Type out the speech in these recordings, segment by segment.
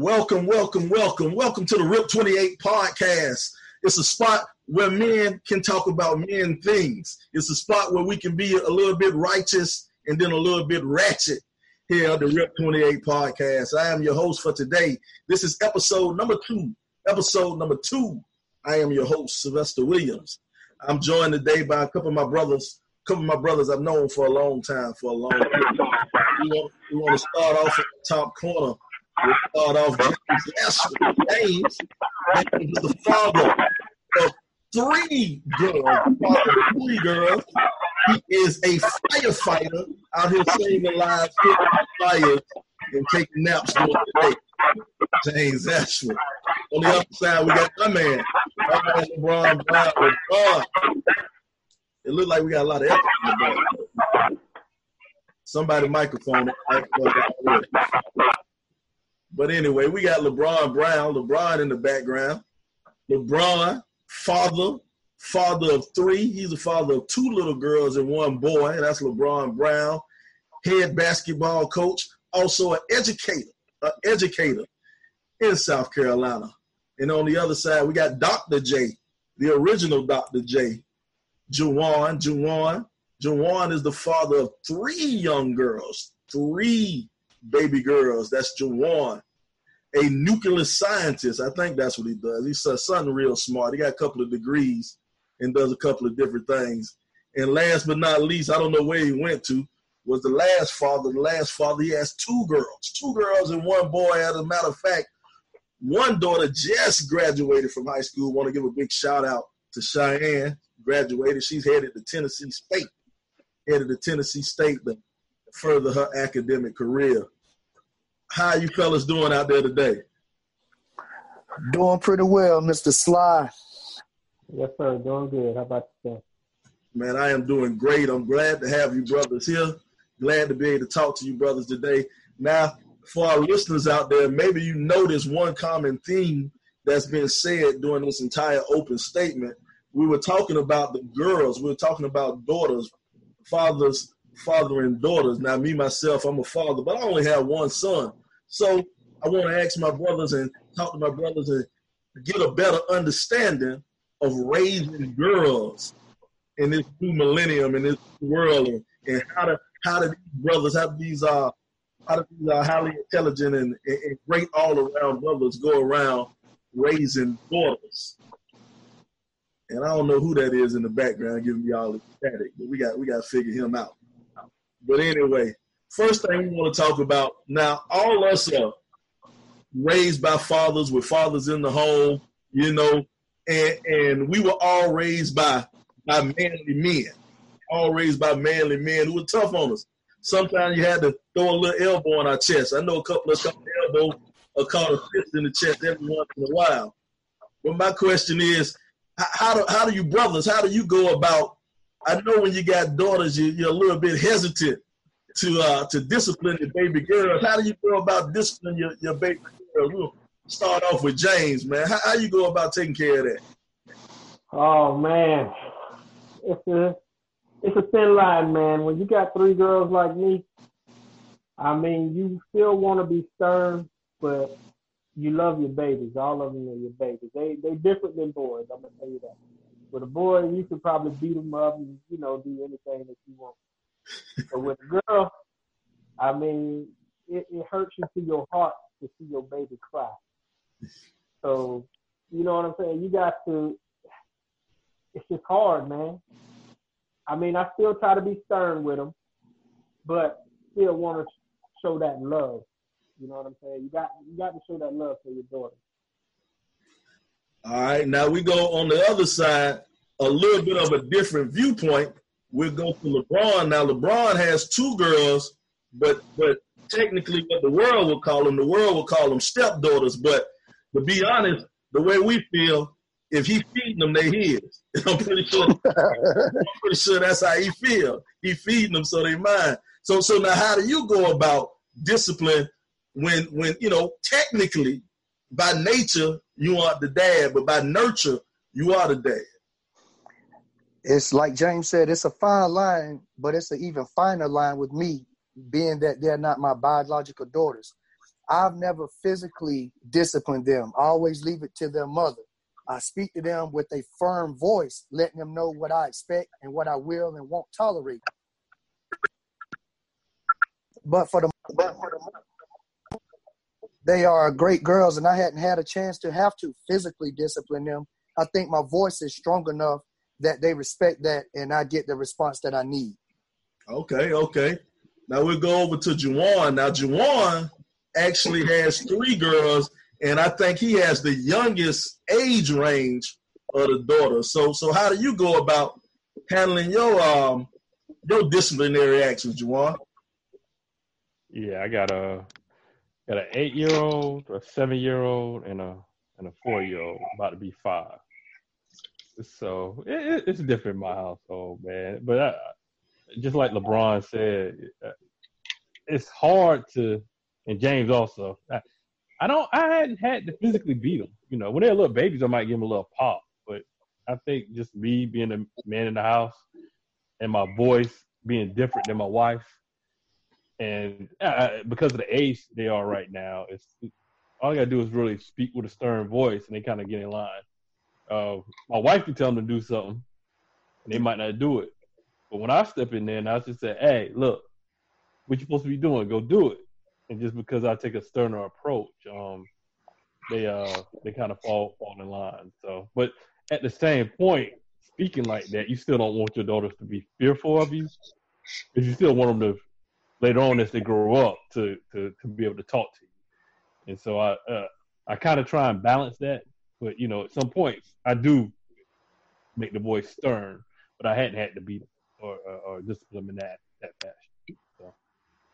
Welcome, welcome, welcome, welcome to the RIP 28 podcast. It's a spot where men can talk about men things. It's a spot where we can be a little bit righteous and then a little bit ratchet here on the RIP 28 podcast. I am your host for today. This is episode number two. Episode number two. I am your host, Sylvester Williams. I'm joined today by a couple of my brothers, a couple of my brothers I've known for a long time, for a long time. We want, we want to start off at the top corner. We'll start off James Ashford. James, James is the father of three girls. Father of three girls. He is a firefighter out here saving lives, putting fires, and taking naps during the day. James Ashford. On the other side, we got my man, my man LeBron Brown. Oh, LeBron. It looked like we got a lot of echo in the back. Somebody microphone. But anyway, we got LeBron Brown, LeBron in the background. LeBron, father, father of three. He's a father of two little girls and one boy. That's LeBron Brown, head basketball coach, also an educator, an educator in South Carolina. And on the other side, we got Dr. J, the original Dr. J, Juwan. Juwan. Juwan is the father of three young girls, three baby girls. That's Juwan, a nuclear scientist. I think that's what he does. He's something real smart. He got a couple of degrees and does a couple of different things. And last but not least, I don't know where he went to, was the last father. The last father, he has two girls, two girls and one boy. As a matter of fact, one daughter just graduated from high school. Want to give a big shout out to Cheyenne. Graduated. She's headed to Tennessee State. Headed to Tennessee State to further her academic career. How you fellas doing out there today? Doing pretty well, Mr. Sly. Yes, sir. Doing good. How about yourself? Man, I am doing great. I'm glad to have you brothers here. Glad to be able to talk to you brothers today. Now, for our listeners out there, maybe you notice one common theme that's been said during this entire open statement. We were talking about the girls. We were talking about daughters, fathers, father and daughters. Now, me myself, I'm a father, but I only have one son. So I want to ask my brothers and talk to my brothers and get a better understanding of raising girls in this new millennium in this world and, and how to how do these brothers how do these uh how do these uh, highly intelligent and, and great all around brothers go around raising daughters and I don't know who that is in the background giving me all the static, but we got we got to figure him out. But anyway, first thing we want to talk about now, all us are raised by fathers with fathers in the home, you know, and and we were all raised by by manly men, all raised by manly men who were tough on us. Sometimes you had to throw a little elbow on our chest. I know a couple of couple of elbows or caught a fist in the chest every once in a while. But my question is, how do how do you brothers? How do you go about? I know when you got daughters, you, you're a little bit hesitant to uh, to discipline your baby girls. How do you go about disciplining your, your baby girls? We'll start off with James, man. How, how you go about taking care of that? Oh man, it's a it's a thin line, man. When you got three girls like me, I mean, you still want to be stern, but you love your babies. All of them are your babies. They they different than boys. I'm gonna tell you that. With a boy, you can probably beat him up and you know do anything that you want. but with a girl, I mean, it, it hurts you to your heart to see your baby cry. So, you know what I'm saying? You got to. It's just hard, man. I mean, I still try to be stern with them, but still want to show that love. You know what I'm saying? You got you got to show that love for your daughter. All right, now we go on the other side, a little bit of a different viewpoint. We'll go to LeBron. Now LeBron has two girls, but but technically what the world will call them, the world will call them stepdaughters. But to be honest, the way we feel, if he feeding them, they his. I'm pretty sure. I'm pretty sure that's how he feel. He feeding them, so they mine. So so now, how do you go about discipline when when you know technically by nature you aren't the dad, but by nurture you are the dad. It's like James said, it's a fine line, but it's an even finer line with me, being that they're not my biological daughters. I've never physically disciplined them. I always leave it to their mother. I speak to them with a firm voice, letting them know what I expect and what I will and won't tolerate. But for the, but for the they are great girls, and I hadn't had a chance to have to physically discipline them. I think my voice is strong enough that they respect that, and I get the response that I need. Okay, okay. Now we'll go over to Juwan. Now Juwan actually has three girls, and I think he has the youngest age range of the daughter. So, so how do you go about handling your um your disciplinary actions, Juwan? Yeah, I got a got an eight year old, a seven year old, and a and a four year old, about to be five. So it, it's different in my household, man. But I, just like LeBron said, uh, it's hard to, and James also. I, I don't. I hadn't had to physically beat them. You know, when they're little babies, I might give them a little pop. But I think just me being a man in the house and my voice being different than my wife, and uh, because of the age they are right now, it's all I gotta do is really speak with a stern voice, and they kind of get in line. Uh, my wife can tell them to do something, and they might not do it. But when I step in there and I just say, "Hey, look, what you supposed to be doing? Go do it," and just because I take a sterner approach, um, they uh they kind of fall fall in line. So, but at the same point, speaking like that, you still don't want your daughters to be fearful of you, because you still want them to later on as they grow up to to to be able to talk to you. And so I uh, I kind of try and balance that, but you know, at some points I do make the boys stern, but I hadn't had to them or or, or discipline them in that that fashion. So.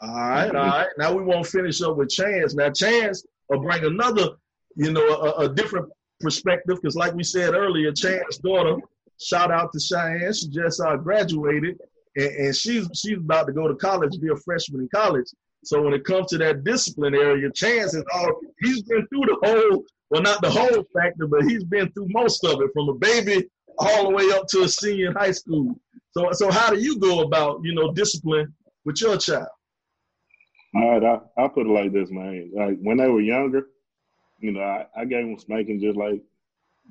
All right, all right. Now we won't finish up with Chance. Now Chance will bring another, you know, a, a different perspective because, like we said earlier, Chance's daughter. Shout out to Cheyenne. She just uh, graduated, and, and she's she's about to go to college, be a freshman in college. So when it comes to that discipline area, Chance is all he's been through the whole well, not the whole factor, but he's been through most of it from a baby all the way up to a senior in high school. So so how do you go about, you know, discipline with your child? All right, I, I'll put it like this, man. Like when they were younger, you know, I, I gave them spanking just like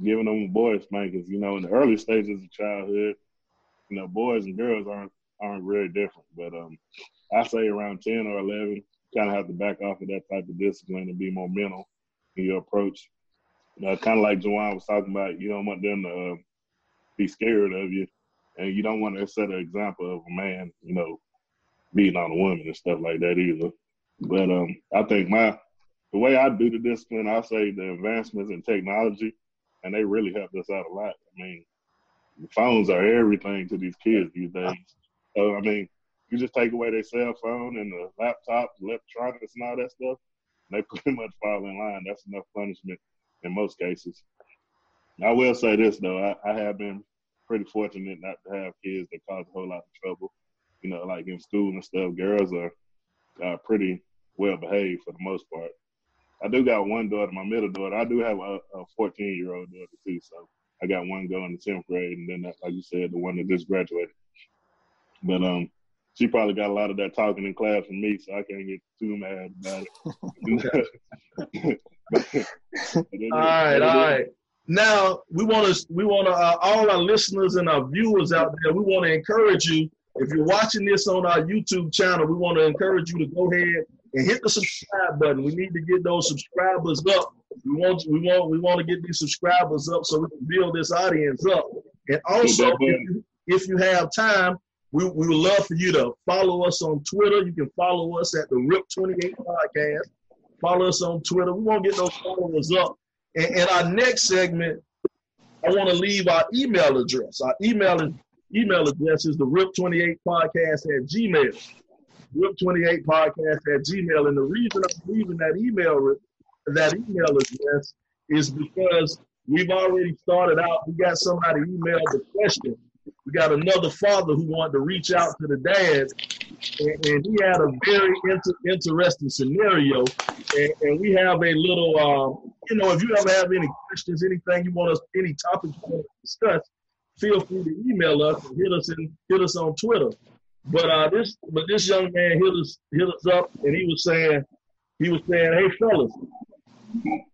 giving them boys spankings. You know, in the early stages of childhood, you know, boys and girls aren't aren't very different. But um, I say around ten or eleven, kind of have to back off of that type of discipline and be more mental in your approach. Uh, kind of like Juwan was talking about, you don't want them to uh, be scared of you, and you don't want to set an example of a man, you know, beating on a woman and stuff like that either. But um, I think my the way I do the discipline, I say the advancements in technology, and they really helped us out a lot. I mean, phones are everything to these kids these days. I mean, you just take away their cell phone and the laptops, electronics, and all that stuff, they pretty much fall in line. That's enough punishment in most cases. I will say this though, I, I have been pretty fortunate not to have kids that cause a whole lot of trouble. You know, like in school and stuff, girls are pretty well behaved for the most part. I do got one daughter, my middle daughter. I do have a, a 14 year old daughter too, so I got one going to 10th grade, and then that, like you said, the one that just graduated. But um, she probably got a lot of that talking in class from me, so I can't get too mad about it. all right, all right. Now we want to we want to uh, all our listeners and our viewers out there. We want to encourage you. If you're watching this on our YouTube channel, we want to encourage you to go ahead and hit the subscribe button. We need to get those subscribers up. We want we want we want to get these subscribers up so we can build this audience up. And also, if you, if you have time, we, we would love for you to follow us on Twitter. You can follow us at the RIP28 Podcast. Follow us on Twitter. We want to get those followers up. And, and our next segment, I want to leave our email address. Our email email address is the RIP28 Podcast at Gmail. RIP28 Podcast at Gmail. And the reason I'm leaving that email that email address is because we've already started out. We got somebody emailed the question we got another father who wanted to reach out to the dad, and, and he had a very inter- interesting scenario. And, and, we have a little, um, you know, if you ever have any questions, anything you want us, any topics you want to discuss, feel free to email us and hit us and hit us on Twitter. But uh, this, but this young man hit us hit us up, and he was saying he was saying, "Hey fellas,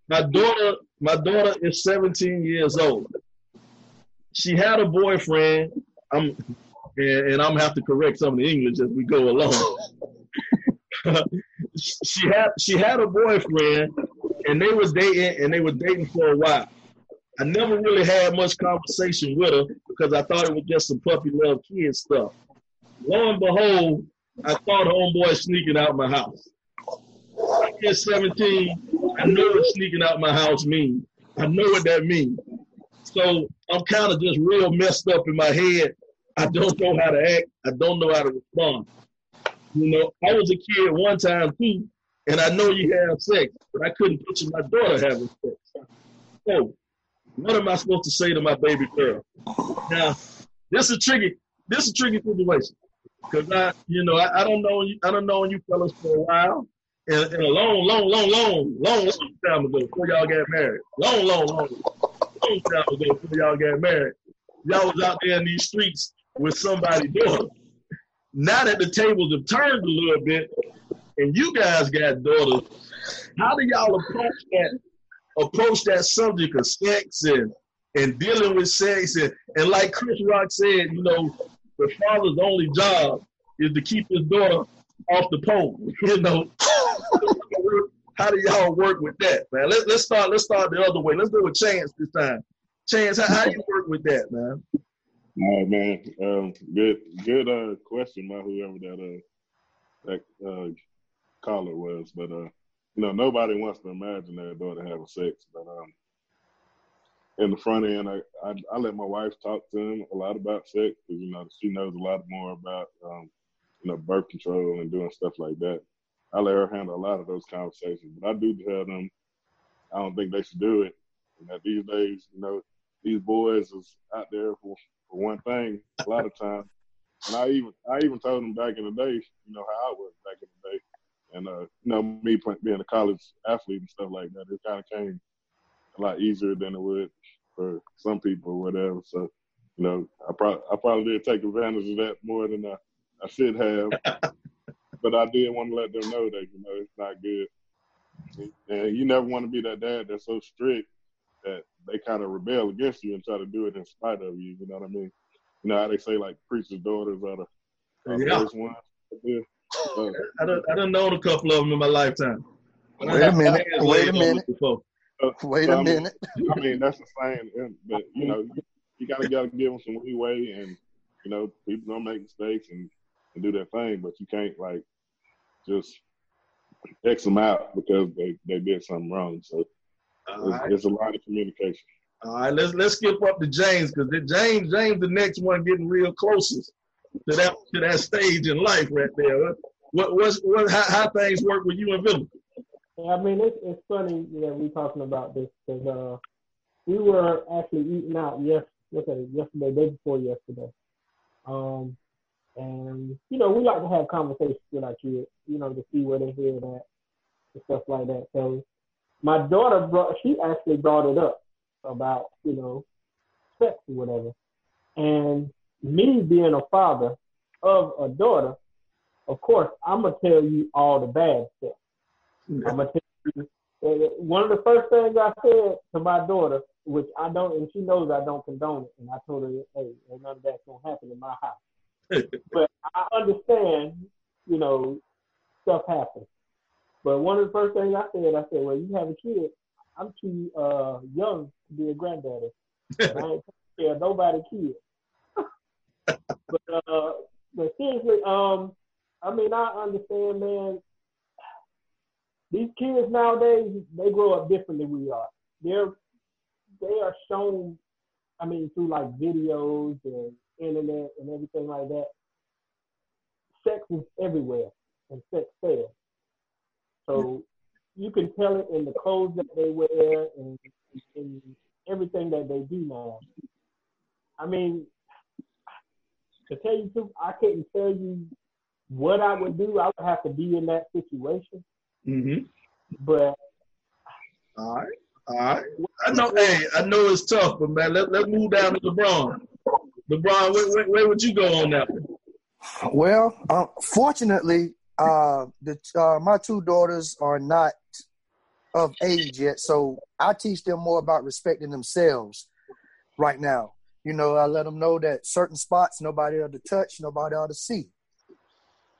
my daughter, my daughter is 17 years old. She had a boyfriend. I'm, and, and I'm gonna have to correct some of the English as we go along. she had she had a boyfriend, and they was dating, and they were dating for a while. I never really had much conversation with her because I thought it was just some puppy love kid stuff. Lo and behold, I thought homeboy sneaking out my house. I get 17, I know what sneaking out my house means. I know what that means. So I'm kind of just real messed up in my head. I don't know how to act. I don't know how to respond. You know, I was a kid one time too, and I know you have sex, but I couldn't picture my daughter having sex. So what am I supposed to say to my baby girl? Now, this is tricky. This is tricky situation because I, you know, I, I don't know. I don't know you fellas for a while, and, and a long, long, long, long, long, long time ago before y'all got married. Long, long, long, ago before y'all got married. Y'all was out there in these streets with somebody's daughter. Now that the tables have turned a little bit, and you guys got daughters, how do y'all approach that approach that subject of sex and and dealing with sex and, and like Chris Rock said, you know, the father's only job is to keep his daughter off the pole. You know, how do y'all work with that, man? Let, let's start. Let's start the other way. Let's go with Chance this time. Chance, how, how you work with that, man? All right, man. Um, good, good uh, question by whoever that uh, that uh, caller was, but uh, you know, nobody wants to imagine their daughter having sex, but um, in the front end, I, I, I let my wife talk to him a lot about sex because you know she knows a lot more about um, you know birth control and doing stuff like that. I let her handle a lot of those conversations, but I do tell them I don't think they should do it. And that these days, you know, these boys is out there for, for one thing a lot of times. And I even I even told them back in the day, you know how I was back in the day, and uh, you know me being a college athlete and stuff like that, it kind of came a lot easier than it would for some people or whatever. So, you know, I probably I probably did take advantage of that more than I, I should have. but I did want to let them know that you know it's not good. And you never want to be that dad that's so strict that they kind of rebel against you and try to do it in spite of you. You know what I mean? You know how they say like preachers' daughters are the, are yeah. first ones. Yeah. So, I don't I don't know a couple of them in my lifetime. Wait a minute. Wait a minute. so- Wait so, a I mean, minute. I mean, that's the same. and- But you know, you gotta gotta give them some leeway, and you know, people don't make mistakes and, and do their thing, but you can't like just X them out because they, they did something wrong. So it's, right. it's a lot of communication. All right, let's let's skip up to James because James James the next one getting real closest to that to that stage in life right there. What what what's, what how, how things work with you and Billy? Yeah, I mean, it's it's funny that we talking about this because uh, we were actually eating out yes, what's that, yesterday, day before yesterday. Um, and you know, we like to have conversations with our kids, you know, to see where they hear that and stuff like that. So my daughter brought, she actually brought it up about you know, sex or whatever, and me being a father of a daughter, of course, I'm gonna tell you all the bad stuff. I'm gonna tell you. One of the first things I said to my daughter, which I don't, and she knows I don't condone it, and I told her, "Hey, none of that's gonna happen in my house." But I understand, you know, stuff happens. But one of the first things I said, I said, "Well, you have a kid. I'm too uh, young to be a granddaddy. And I ain't care nobody kid." but uh, but seriously, um, I mean, I understand, man these kids nowadays they grow up differently than we are. They're they are shown, I mean, through like videos and internet and everything like that. Sex is everywhere and sex sells. So you can tell it in the clothes that they wear and in everything that they do now. I mean, to tell you the truth, I couldn't tell you what I would do. I would have to be in that situation. Mm-hmm. But All right, all right. I know. Hey, I know it's tough, but man, let let's move down to LeBron. LeBron, where, where, where would you go on that? Well, uh, fortunately, uh, the uh, my two daughters are not of age yet, so I teach them more about respecting themselves right now. You know, I let them know that certain spots nobody ought to touch, nobody ought to see,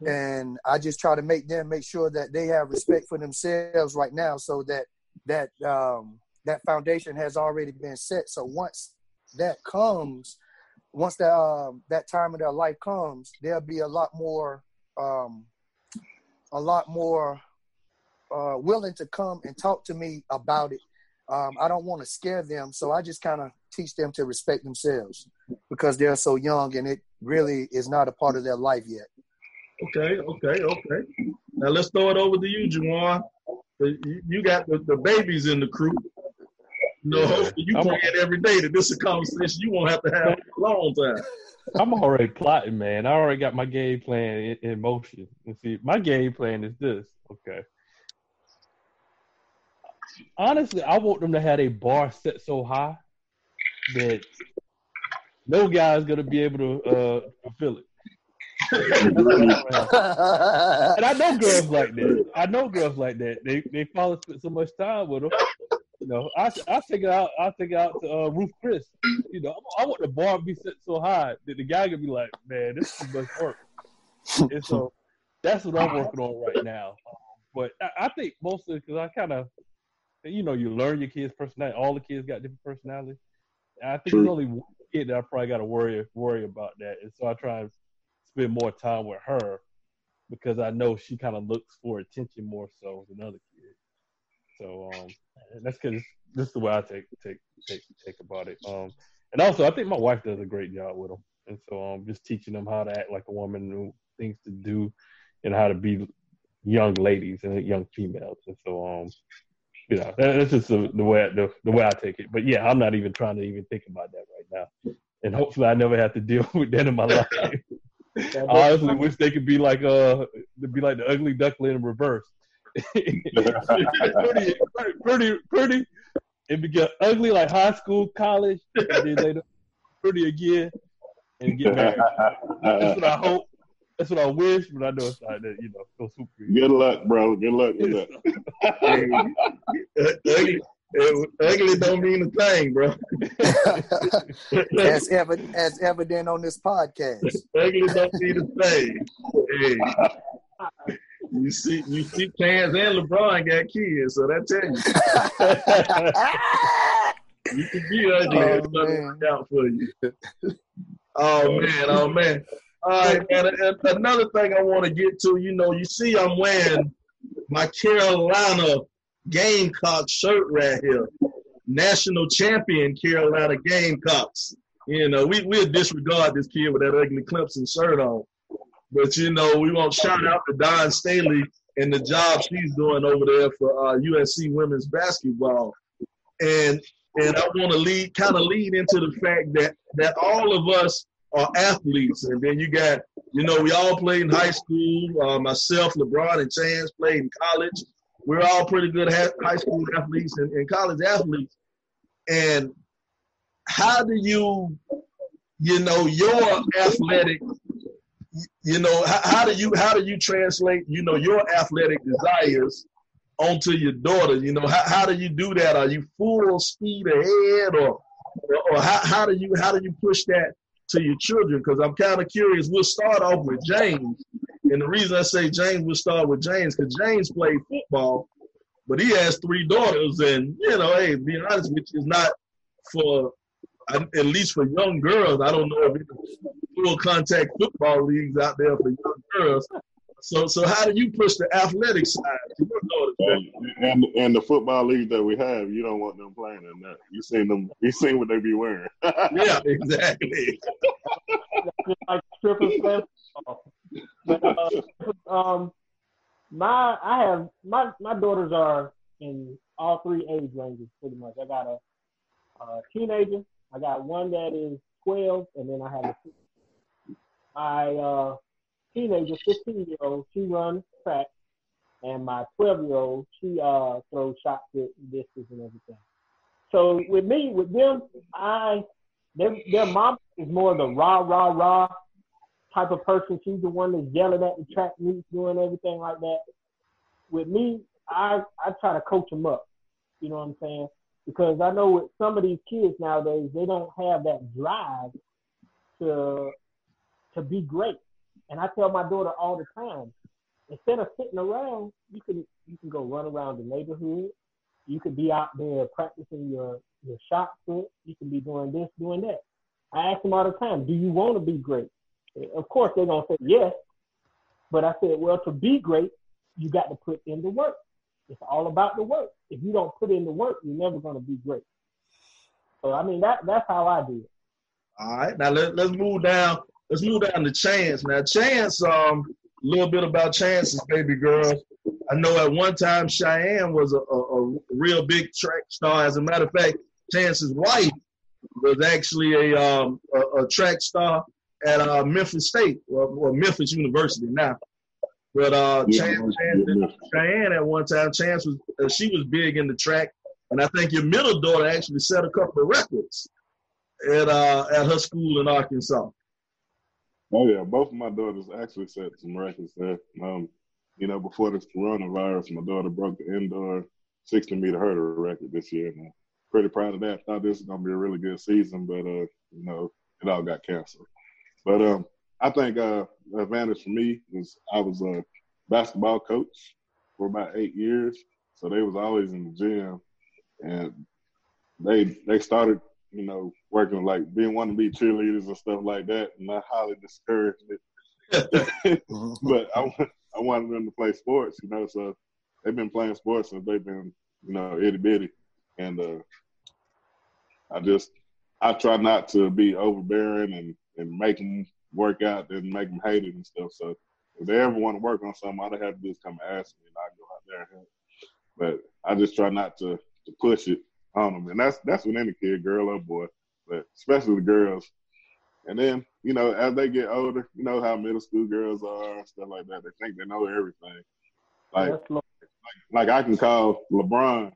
and I just try to make them make sure that they have respect for themselves right now, so that that um, that foundation has already been set. So once that comes, once that um, that time of their life comes, there'll be a lot more um, a lot more uh, willing to come and talk to me about it. Um, I don't want to scare them, so I just kind of teach them to respect themselves because they're so young and it really is not a part of their life yet. Okay, okay, okay. Now let's throw it over to you, Juwan. You got the, the babies in the crew. You know, hopefully you I'm, plan every day that this is a conversation you won't have to have for a long time. I'm already plotting, man. I already got my game plan in, in motion. And see, my game plan is this. Okay. Honestly, I want them to have a bar set so high that no guy's gonna be able to uh, fulfill it. and I know girls like that. I know girls like that. They they fall and spend so much time with them you know, I I figure out I figure out to uh, Ruth Chris. You know, I, I want the bar to be set so high that the guy could be like, man, this is too much work. and so that's what I'm working on right now. but I, I think mostly because I kind of, you know, you learn your kids' personality. All the kids got different personalities. I think True. there's only one kid that I probably got to worry worry about that, and so I try and spend more time with her because I know she kind of looks for attention more so than other kids. So um, that's because this is the way I take take take take about it. Um, and also I think my wife does a great job with them, and so um, just teaching them how to act like a woman, things to do, and how to be young ladies and young females. And so um, you know, that's just the, the way the the way I take it. But yeah, I'm not even trying to even think about that right now, and hopefully I never have to deal with that in my life. I honestly wish they could be like uh, be like the ugly duckling in reverse pretty, pretty, pretty. It became ugly like high school, college, and then later pretty again, and get married. That's what I hope. That's what I wish, but I know it's not that. You know, so super. Good luck, bro. Good luck with that. ugly, ugly don't mean a thing, bro. as evident as evident on this podcast. ugly don't mean a thing. Hey. You see, you see, Cans and LeBron got kids, so that tell you. you can be ugly oh, and work out for you. Oh, oh man, oh man. All right, and, and another thing I want to get to, you know, you see, I'm wearing my Carolina Gamecock shirt right here. National champion Carolina Gamecocks. You know, we we disregard this kid with that ugly Clemson shirt on. But you know, we want to shout out to Dawn Staley and the job she's doing over there for uh, USC women's basketball. And and I want to lead kind of lead into the fact that that all of us are athletes. And then you got, you know, we all played in high school. Uh, myself, LeBron, and Chance played in college. We're all pretty good high school athletes and, and college athletes. And how do you, you know, your athletic you know how, how, do you how do you translate you know your athletic desires onto your daughter? You know how, how do you do that? Are you full speed ahead or or, how, how do you how do you push that to your children? Because i'm kind of curious we'll start off with james. And the reason i say james we'll start with james because james played football but he has three daughters and you know hey being honest with you is not for at least for young girls i don't know if it's full contact football leagues out there for young girls. So, so how do you push the athletic side? And, and, and the football leagues that we have, you don't want them playing in that. You seen them. You seen what they be wearing. yeah, exactly. like strippers. But uh, um, my I have my my daughters are in all three age ranges pretty much. I got a, a teenager. I got one that is twelve, and then I have a my uh, teenager, 15 year old, she runs track, and my 12 year old, she uh, throws shots at distance and everything. So with me, with them, I their their mom is more of the rah rah rah, type of person. She's the one that's yelling at the track meets, doing everything like that. With me, I I try to coach them up. You know what I'm saying? Because I know with some of these kids nowadays, they don't have that drive to to be great. And I tell my daughter all the time, instead of sitting around, you can you can go run around the neighborhood. You could be out there practicing your your shot put. You can be doing this, doing that. I ask them all the time, do you want to be great? Of course, they're gonna say yes. But I said, well, to be great, you got to put in the work. It's all about the work. If you don't put in the work, you're never gonna be great. So I mean that that's how I do it. All right, now let, let's move down. Let's move down to Chance. Now, Chance, um, a little bit about Chance's baby girl. I know at one time Cheyenne was a, a, a, real big track star. As a matter of fact, Chance's wife was actually a um, a, a, track star at uh, Memphis State or, or, Memphis University now. But uh, yeah, Chance, Chance, Cheyenne at one time, Chance was uh, she was big in the track, and I think your middle daughter actually set a couple of records at uh, at her school in Arkansas. Oh yeah, both of my daughters actually set some records there. Um, you know, before this coronavirus, my daughter broke the indoor 60 meter hurdle record this year. And I'm pretty proud of that. Thought this was gonna be a really good season, but uh, you know, it all got canceled. But um, I think uh, advantage for me was I was a basketball coach for about eight years, so they was always in the gym, and they they started you know, working like being wanting to be cheerleaders and stuff like that, and I highly discouraged it. but I I wanted them to play sports, you know. So they've been playing sports since they've been, you know, itty bitty, and uh, I just I try not to be overbearing and and make them work out and make them hate it and stuff. So if they ever want to work on something, all they have to do is come and ask me, and I go out there and help. But I just try not to to push it on them, and that's that's with any kid, girl or boy, but especially the girls. And then you know, as they get older, you know how middle school girls are and stuff like that. They think they know everything. Like, like, like I can call LeBron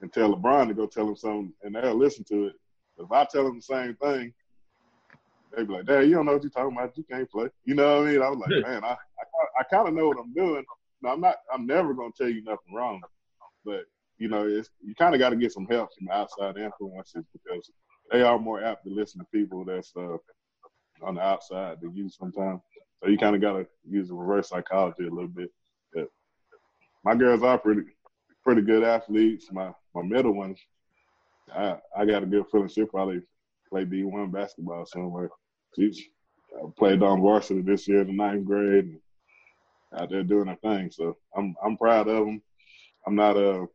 and tell LeBron to go tell him something, and they'll listen to it. If I tell them the same thing, they be like, "Dad, you don't know what you're talking about. You can't play." You know what I mean? I was like, "Man, I I, I kind of know what I'm doing. No, I'm not. I'm never gonna tell you nothing wrong, but you know, it's, you kind of got to get some help from outside influences because they are more apt to listen to people that's uh, on the outside than you sometimes. So you kind of got to use the reverse psychology a little bit. But my girls are pretty pretty good athletes. My my middle one, I I got a good feeling she'll probably play D one basketball somewhere. She's uh, played on varsity this year in the ninth grade, and out there doing her thing. So I'm I'm proud of them. I'm not a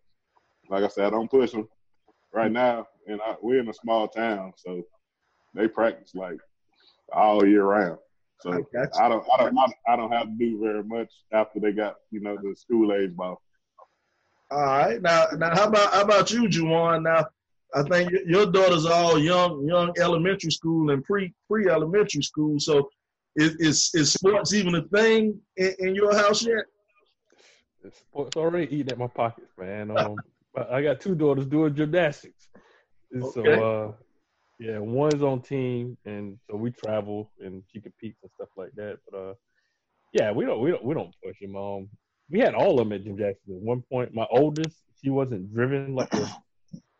like I said, I don't push them right now. And I, we're in a small town, so they practice like all year round. So I, I don't, I don't, I don't have to do very much after they got you know the school age ball. All right, now, now how about how about you, Juwan? Now, I think your daughters are all young, young elementary school and pre pre elementary school. So, is, is is sports even a thing in, in your house yet? Sports already eating at my pockets, man. Um, I got two daughters doing gymnastics. Okay. So uh, yeah, one's on team, and so we travel and she competes and stuff like that. But uh, yeah, we don't we don't we don't push them. Um, we had all of them at gymnastics at one point. My oldest, she wasn't driven like a,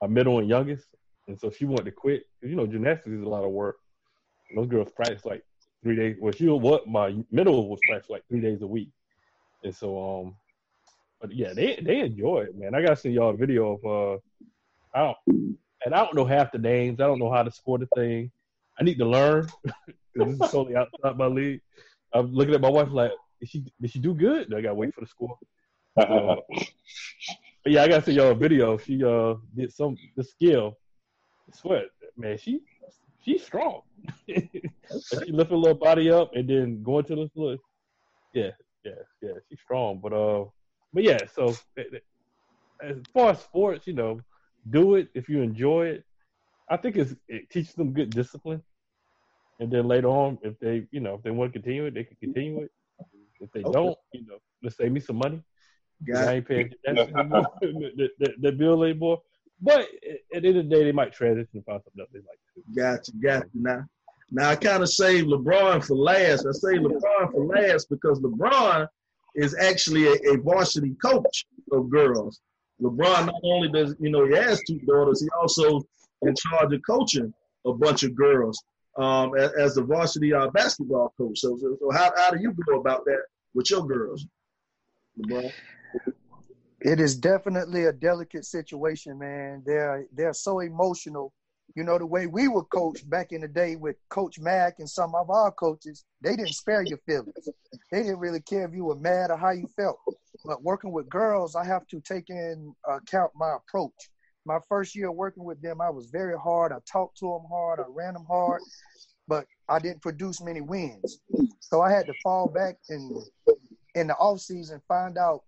middle and youngest, and so she wanted to quit you know gymnastics is a lot of work. And those girls practice like three days. Well, she what my middle was practice like three days a week, and so um, but yeah, they they enjoy it, man. I gotta see y'all a video of uh, I don't, and I don't know half the names. I don't know how to score the thing. I need to learn this is totally outside my league. I'm looking at my wife like, did she did she do good? I gotta wait for the score. Uh, but yeah, I gotta see y'all a video. She uh did some the skill. I swear, man, she she's strong. she lift her little body up and then going to the little, yeah, yeah, yeah, she's strong. But uh, but yeah, so as far as sports, you know, do it if you enjoy it. I think it's, it teaches them good discipline. And then later on, if they, you know, if they want to continue it, they can continue it. If they okay. don't, you know, let's save me some money. Got I ain't paying that the, the, the bill anymore. But at the end of the day, they might transition and find something else they like. Got Gotcha, got. Now, Now I kind of save LeBron for last. I say LeBron for last because LeBron is actually a, a varsity coach of girls. LeBron not only does you know he has two daughters, he also in charge of coaching a bunch of girls um, as, as the varsity uh, basketball coach. So, so, so how, how do you go about that with your girls, LeBron? It is definitely a delicate situation, man. They're they're so emotional. You know the way we were coached back in the day with Coach Mack and some of our coaches. They didn't spare your feelings. They didn't really care if you were mad or how you felt. But working with girls, I have to take in account my approach my first year working with them, I was very hard. I talked to them hard. I ran them hard, but I didn't produce many wins. So I had to fall back in in the off season, find out,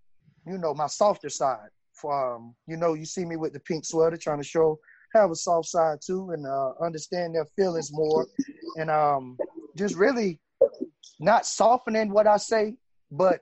you know, my softer side. Um, you know, you see me with the pink sweater, trying to show have a soft side too, and uh, understand their feelings more, and um, just really not softening what I say, but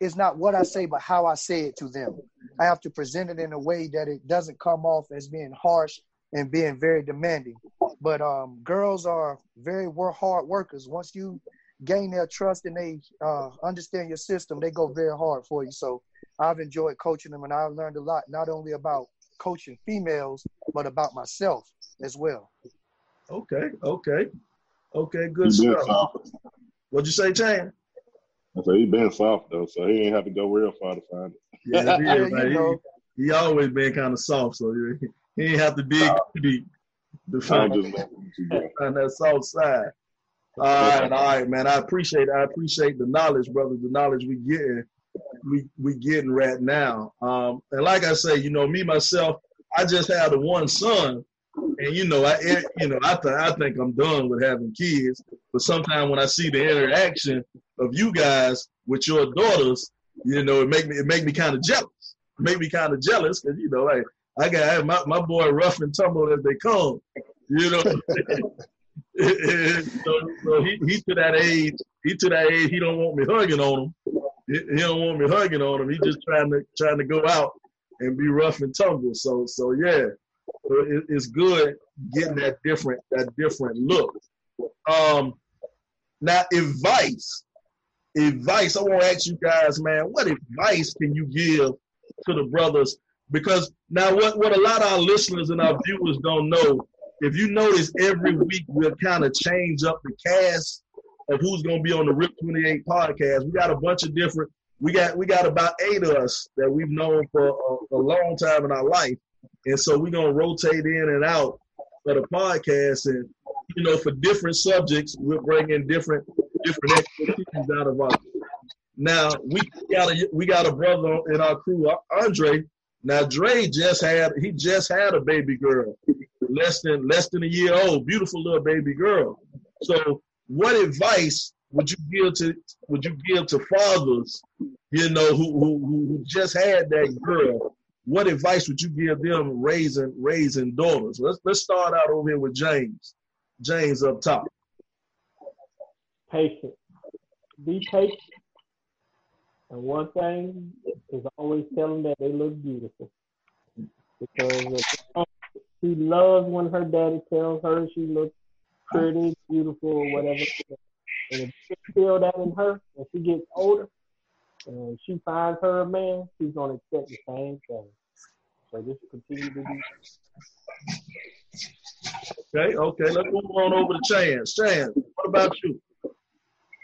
it's not what I say, but how I say it to them. I have to present it in a way that it doesn't come off as being harsh and being very demanding. But um, girls are very work hard workers. Once you gain their trust and they uh, understand your system, they go very hard for you. So I've enjoyed coaching them, and I've learned a lot, not only about coaching females, but about myself as well. Okay, okay, okay, good stuff. What'd you say, Chan? I said he's been soft though, so he ain't have to go real far to find it. Yeah, he, is, you know. he, he, always been kind of soft, so he, he ain't have to dig too deep to find, find that soft side. All right, all right, man. I appreciate I appreciate the knowledge, brother. The knowledge we getting we we getting right now. Um, and like I say, you know, me myself, I just had a one son, and you know, I you know, I th- I think I'm done with having kids. But sometimes when I see the interaction of you guys with your daughters, you know, it make me it make me kind of jealous. It make me kind of jealous because you know, like I got my my boy rough and tumble as they come. You know. so, so he, he to that age, he to that age, he don't want me hugging on him. He, don't want me hugging on him. He just trying to trying to go out and be rough and tumble. So so yeah, it, it's good getting that different that different look. Um, now advice advice. I want to ask you guys, man, what advice can you give to the brothers? Because now, what, what a lot of our listeners and our viewers don't know, if you notice, every week we'll kind of change up the cast of who's to be on the Rip 28 podcast. We got a bunch of different. We got we got about eight of us that we've known for a, a long time in our life, and so we're gonna rotate in and out for the podcast. And you know, for different subjects, we're bringing different different expertise out of us. Now we got a we got a brother in our crew, Andre. Now Dre just had he just had a baby girl, less than less than a year old, beautiful little baby girl. So what advice would you give to would you give to fathers, you know, who who, who just had that girl? What advice would you give them raising raising daughters? Let's let's start out over here with James. James up top patient. Be patient. And one thing is always tell them that they look beautiful. Because she loves when her daddy tells her she looks pretty, beautiful, or whatever. And if you feel that in her, when she gets older, and she finds her a man, she's gonna accept the same thing. So just continue to do. Okay, okay. Let's move on over to Chance. Chance, what about you?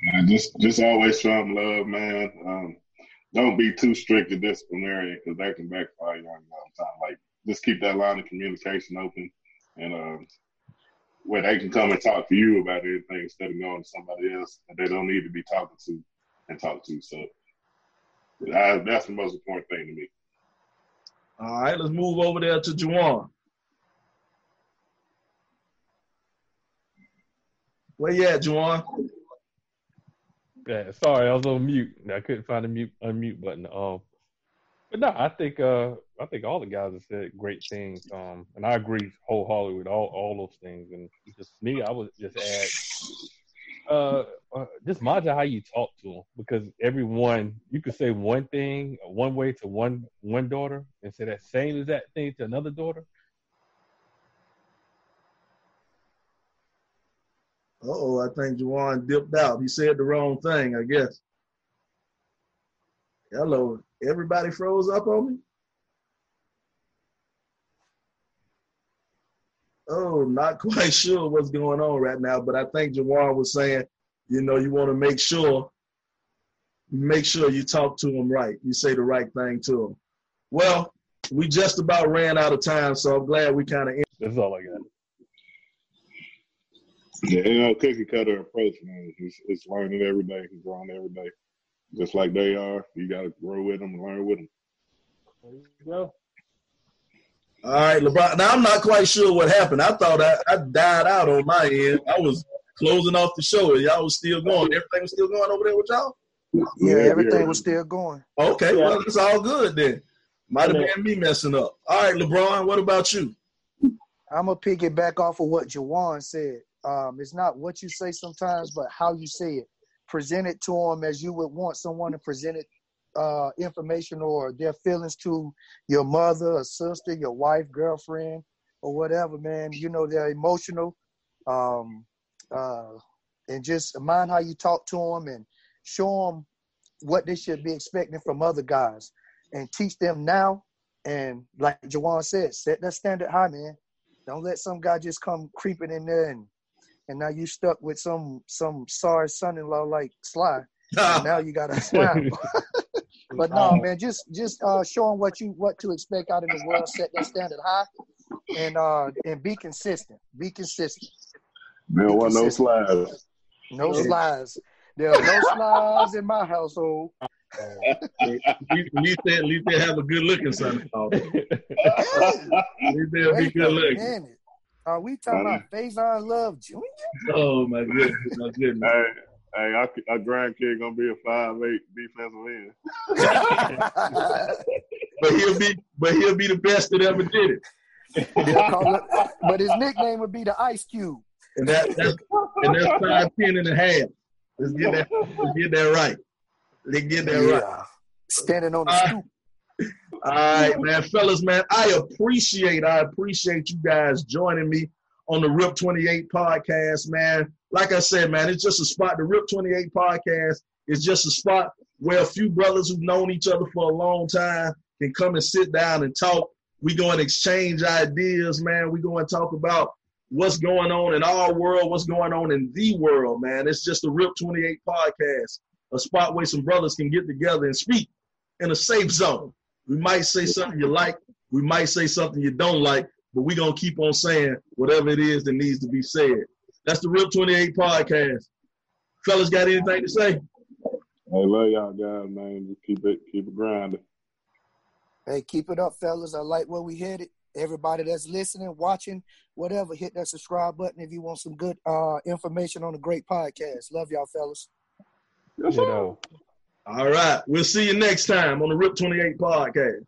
Man, just just always show them love, man. Um, don't be too strict and disciplinary because that can backfire on you on time. Like just keep that line of communication open, and um, where they can come and talk to you about anything instead of going to somebody else that they don't need to be talking to and talk to. So I, that's the most important thing to me. All right, let's move over there to Juwan. Where you at, Juwan? Yeah, sorry, I was on mute. I couldn't find the mute unmute button. Um, but no, I think uh, I think all the guys have said great things. Um, and I agree wholeheartedly with all all those things. And just me, I would just add, uh, uh just mind how you talk to them because everyone you could say one thing one way to one one daughter and say that same exact thing to another daughter. oh, I think Juwan dipped out. He said the wrong thing, I guess. Hello, everybody froze up on me? Oh, not quite sure what's going on right now, but I think Jawan was saying, you know, you want to make sure, make sure you talk to him right. You say the right thing to him. Well, we just about ran out of time, so I'm glad we kind of. That's all I got. Yeah, you know, cookie cutter approach, man. It's, it's learning every day, growing every day. Just like they are, you got to grow with them and learn with them. There you go. All right, LeBron. Now I'm not quite sure what happened. I thought I, I died out on my end. I was closing off the show, and y'all was still going. Everything was still going over there with y'all. Yeah, everything yeah. was still going. Okay, Yeah. well it's all good then. Might have been me messing up. All right, LeBron. What about you? I'm gonna piggyback off of what Jawan said. Um, it's not what you say sometimes, but how you say it. Present it to them as you would want someone to present it, uh, information or their feelings to your mother, a sister, your wife, girlfriend, or whatever. Man, you know they're emotional, um, uh, and just mind how you talk to them and show them what they should be expecting from other guys, and teach them now. And like Jawan said, set that standard high, man. Don't let some guy just come creeping in there and and now you stuck with some some sorry son-in-law like Sly. And now you got to slap. but no, man, just just uh, show them what you what to expect out in the world. Set that standard high, and uh and be consistent. Be consistent. There don't want no slides. No slides. There are no slides in my household. at least, at least they, at least they have a good looking son-in-law. At least they'll be Wait good a looking. Minute. Are we talking about Faizon Love Jr.? Oh my goodness, my goodness. Hey, hey, our, our grandkid gonna be a five eight defensive end. But he'll be, but he'll be the best that ever did it. It- but his nickname would be the Ice Cube. And that, that's and that's five ten and a half. Let's get that, let's get that right. Let's get that right. Standing on the Uh, stoop. All right, man, fellas, man. I appreciate, I appreciate you guys joining me on the Rip 28 podcast, man. Like I said, man, it's just a spot. The Rip 28 podcast is just a spot where a few brothers who've known each other for a long time can come and sit down and talk. We go and exchange ideas, man. We go and talk about what's going on in our world, what's going on in the world, man. It's just the Rip 28 podcast, a spot where some brothers can get together and speak in a safe zone. We might say something you like, we might say something you don't like, but we're gonna keep on saying whatever it is that needs to be said. That's the Real 28 podcast. Fellas got anything to say? Hey, love y'all guys, man. Just keep it keep it grinding. Hey, keep it up, fellas. I like where we headed. Everybody that's listening, watching, whatever, hit that subscribe button if you want some good uh, information on a great podcast. Love y'all, fellas. You know. All right. We'll see you next time on the Rip 28 podcast.